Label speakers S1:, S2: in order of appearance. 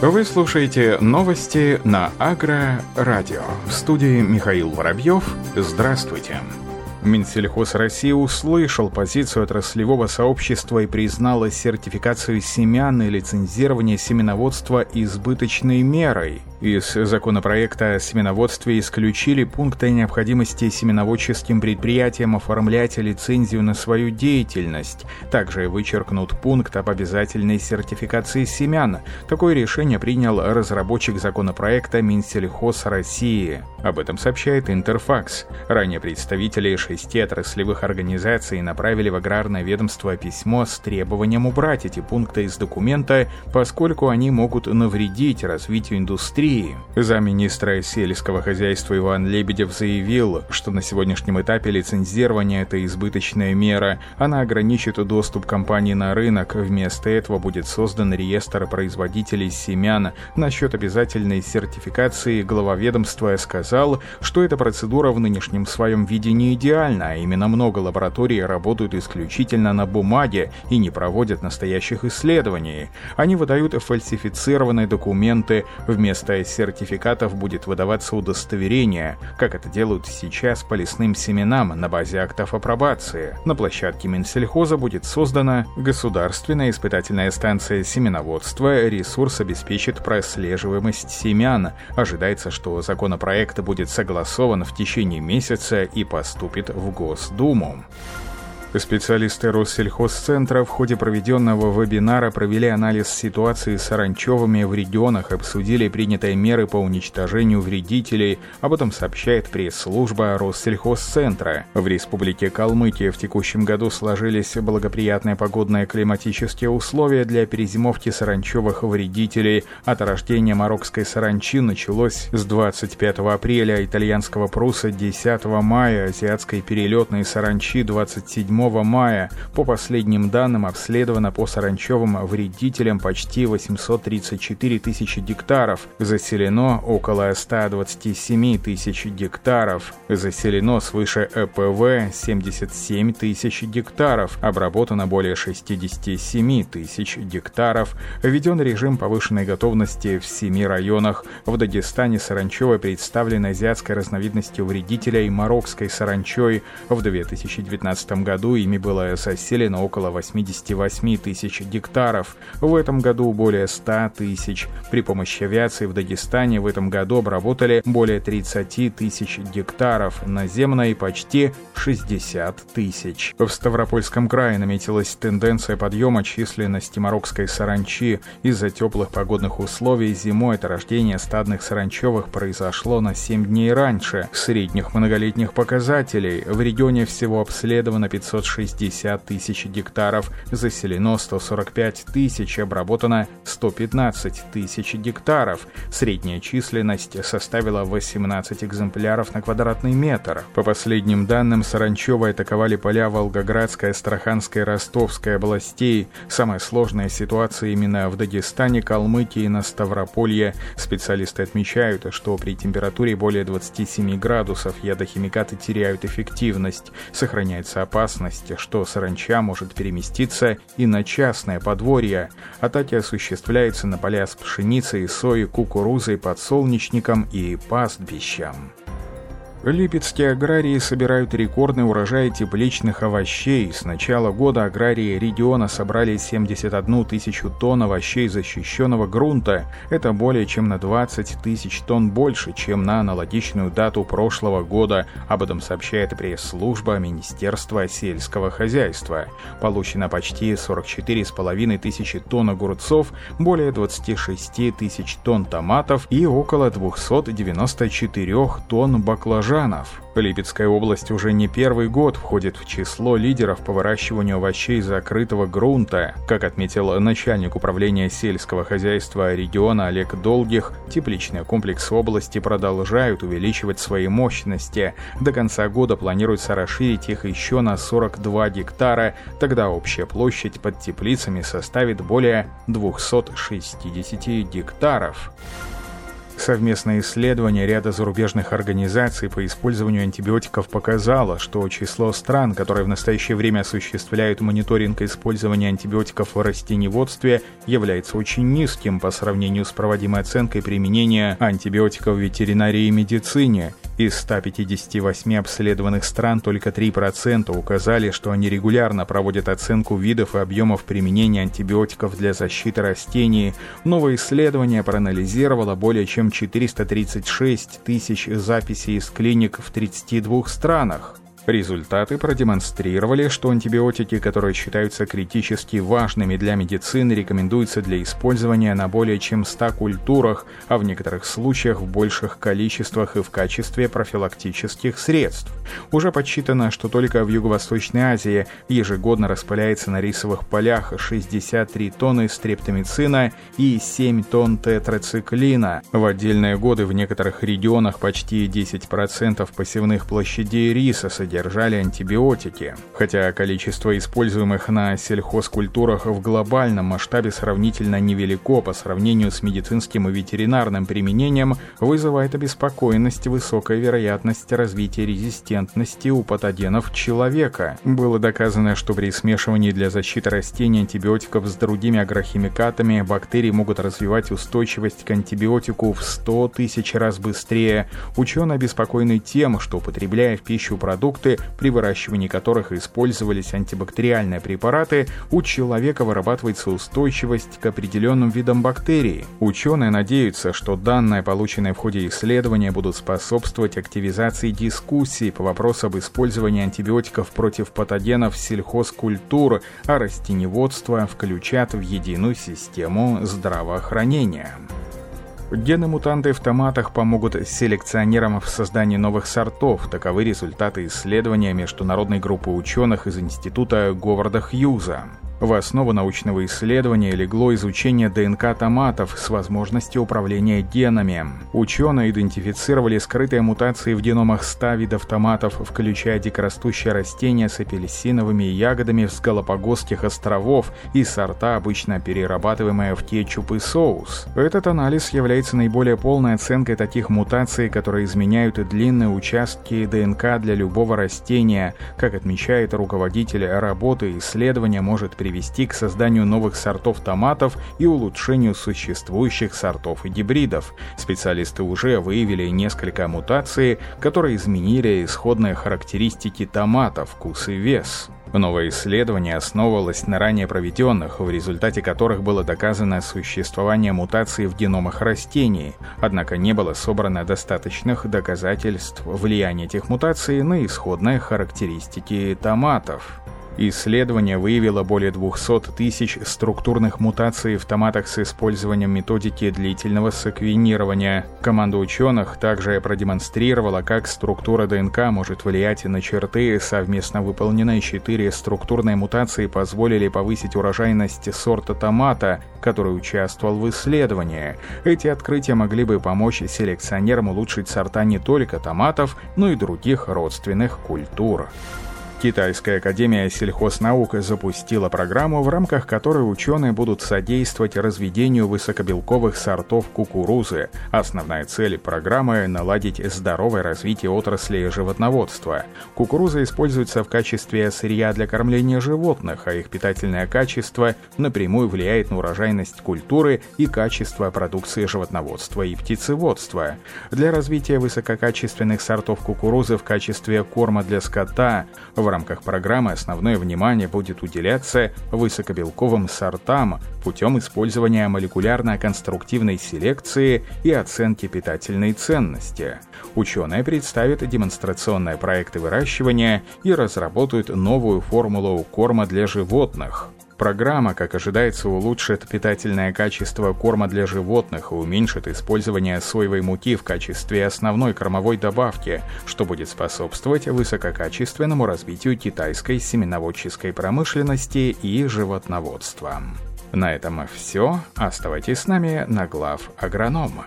S1: Вы слушаете новости на Агро-радио. В студии Михаил Воробьев. Здравствуйте. Минсельхоз России услышал позицию отраслевого сообщества и признал сертификацию семян и лицензирование семеноводства избыточной мерой – из законопроекта о семеноводстве исключили пункты необходимости семеноводческим предприятиям оформлять лицензию на свою деятельность. Также вычеркнут пункт об обязательной сертификации семян. Такое решение принял разработчик законопроекта Минсельхоз России. Об этом сообщает Интерфакс. Ранее представители шести отраслевых организаций направили в аграрное ведомство письмо с требованием убрать эти пункты из документа, поскольку они могут навредить развитию индустрии России. Замминистра сельского хозяйства Иван Лебедев заявил, что на сегодняшнем этапе лицензирования это избыточная мера. Она ограничит доступ компании на рынок. Вместо этого будет создан реестр производителей семян. Насчет обязательной сертификации глава ведомства сказал, что эта процедура в нынешнем своем виде не идеальна, а именно много лабораторий работают исключительно на бумаге и не проводят настоящих исследований. Они выдают фальсифицированные документы вместо сертификатов будет выдаваться удостоверение, как это делают сейчас по лесным семенам на базе актов апробации. На площадке Минсельхоза будет создана государственная испытательная станция семеноводства, ресурс обеспечит прослеживаемость семян. Ожидается, что законопроект будет согласован в течение месяца и поступит в Госдуму. Специалисты Россельхозцентра в ходе проведенного вебинара провели анализ ситуации с оранчевыми в регионах, обсудили принятые меры по уничтожению вредителей, об этом сообщает пресс-служба Россельхозцентра. В Республике Калмыкия в текущем году сложились благоприятные погодные климатические условия для перезимовки саранчевых вредителей. От рождения марокской саранчи началось с 25 апреля, итальянского пруса 10 мая, азиатской перелетной саранчи 27 мая. По последним данным, обследовано по саранчевым вредителям почти 834 тысячи гектаров. Заселено около 127 тысяч гектаров. Заселено свыше ЭПВ 77 тысяч гектаров. Обработано более 67 тысяч гектаров. Введен режим повышенной готовности в семи районах. В Дагестане саранчевой представлена азиатской разновидностью вредителя и марокской саранчой. В 2019 году ими было заселено около 88 тысяч гектаров. В этом году более 100 тысяч. При помощи авиации в Дагестане в этом году обработали более 30 тысяч гектаров, наземной почти 60 тысяч. В Ставропольском крае наметилась тенденция подъема численности марокской саранчи. Из-за теплых погодных условий зимой это рождение стадных саранчевых произошло на 7 дней раньше средних многолетних показателей. В регионе всего обследовано 500 560 тысяч гектаров, заселено 145 тысяч, обработано 115 тысяч гектаров. Средняя численность составила 18 экземпляров на квадратный метр. По последним данным, саранчевые атаковали поля Волгоградской, Астраханской Ростовской областей. Самая сложная ситуация именно в Дагестане, Калмыкии и на Ставрополье. Специалисты отмечают, что при температуре более 27 градусов ядохимикаты теряют эффективность, сохраняется опасность опасности, что саранча может переместиться и на частное подворье. Атаки осуществляются на поля с пшеницей, соей, кукурузой, подсолнечником и пастбищем. Липецкие аграрии собирают рекордный урожай тепличных овощей. С начала года аграрии региона собрали 71 тысячу тонн овощей защищенного грунта. Это более чем на 20 тысяч тонн больше, чем на аналогичную дату прошлого года. Об этом сообщает пресс-служба Министерства сельского хозяйства. Получено почти 44,5 тысячи тонн огурцов, более 26 тысяч тонн томатов и около 294 тонн баклажанов баклажанов. Липецкая область уже не первый год входит в число лидеров по выращиванию овощей закрытого грунта. Как отметил начальник управления сельского хозяйства региона Олег Долгих, тепличные комплексы области продолжают увеличивать свои мощности. До конца года планируется расширить их еще на 42 гектара, тогда общая площадь под теплицами составит более 260 гектаров. Совместное исследование ряда зарубежных организаций по использованию антибиотиков показало, что число стран, которые в настоящее время осуществляют мониторинг использования антибиотиков в растеневодстве, является очень низким по сравнению с проводимой оценкой применения антибиотиков в ветеринарии и медицине – из 158 обследованных стран только 3% указали, что они регулярно проводят оценку видов и объемов применения антибиотиков для защиты растений. Новое исследование проанализировало более чем 436 тысяч записей из клиник в 32 странах. Результаты продемонстрировали, что антибиотики, которые считаются критически важными для медицины, рекомендуются для использования на более чем 100 культурах, а в некоторых случаях в больших количествах и в качестве профилактических средств. Уже подсчитано, что только в Юго-Восточной Азии ежегодно распыляется на рисовых полях 63 тонны стрептомицина и 7 тонн тетрациклина. В отдельные годы в некоторых регионах почти 10% посевных площадей риса содержат содержали антибиотики. Хотя количество используемых на сельхозкультурах в глобальном масштабе сравнительно невелико по сравнению с медицинским и ветеринарным применением, вызывает обеспокоенность высокая вероятность развития резистентности у патогенов человека. Было доказано, что при смешивании для защиты растений антибиотиков с другими агрохимикатами бактерии могут развивать устойчивость к антибиотику в 100 тысяч раз быстрее. Ученые обеспокоены тем, что употребляя в пищу продукт продукты, при выращивании которых использовались антибактериальные препараты, у человека вырабатывается устойчивость к определенным видам бактерий. Ученые надеются, что данные, полученные в ходе исследования, будут способствовать активизации дискуссий по вопросу об использовании антибиотиков против патогенов сельхозкультур, а растеневодство включат в единую систему здравоохранения. Гены-мутанты в томатах помогут селекционерам в создании новых сортов. Таковы результаты исследования международной группы ученых из Института Говарда Хьюза. В основу научного исследования легло изучение ДНК томатов с возможностью управления генами. Ученые идентифицировали скрытые мутации в геномах 100 видов томатов, включая дикорастущие растения с апельсиновыми ягодами с Галапагосских островов и сорта, обычно перерабатываемые в кетчуп и соус. Этот анализ является наиболее полной оценкой таких мутаций, которые изменяют длинные участки ДНК для любого растения. Как отмечает руководитель работы, исследование может привести к созданию новых сортов томатов и улучшению существующих сортов и гибридов. Специалисты уже выявили несколько мутаций, которые изменили исходные характеристики томата, вкус и вес. Новое исследование основывалось на ранее проведенных, в результате которых было доказано существование мутаций в геномах растений, однако не было собрано достаточных доказательств влияния этих мутаций на исходные характеристики томатов. Исследование выявило более 200 тысяч структурных мутаций в томатах с использованием методики длительного секвенирования. Команда ученых также продемонстрировала, как структура ДНК может влиять на черты. Совместно выполненные четыре структурные мутации позволили повысить урожайность сорта томата, который участвовал в исследовании. Эти открытия могли бы помочь селекционерам улучшить сорта не только томатов, но и других родственных культур. Китайская академия сельхознаук запустила программу, в рамках которой ученые будут содействовать разведению высокобелковых сортов кукурузы. Основная цель программы – наладить здоровое развитие отрасли животноводства. Кукуруза используется в качестве сырья для кормления животных, а их питательное качество напрямую влияет на урожайность культуры и качество продукции животноводства и птицеводства. Для развития высококачественных сортов кукурузы в качестве корма для скота в рамках программы основное внимание будет уделяться высокобелковым сортам путем использования молекулярно-конструктивной селекции и оценки питательной ценности. Ученые представят демонстрационные проекты выращивания и разработают новую формулу корма для животных. Программа, как ожидается, улучшит питательное качество корма для животных и уменьшит использование соевой муки в качестве основной кормовой добавки, что будет способствовать высококачественному развитию китайской семеноводческой промышленности и животноводства. На этом все. Оставайтесь с нами на глав агронома.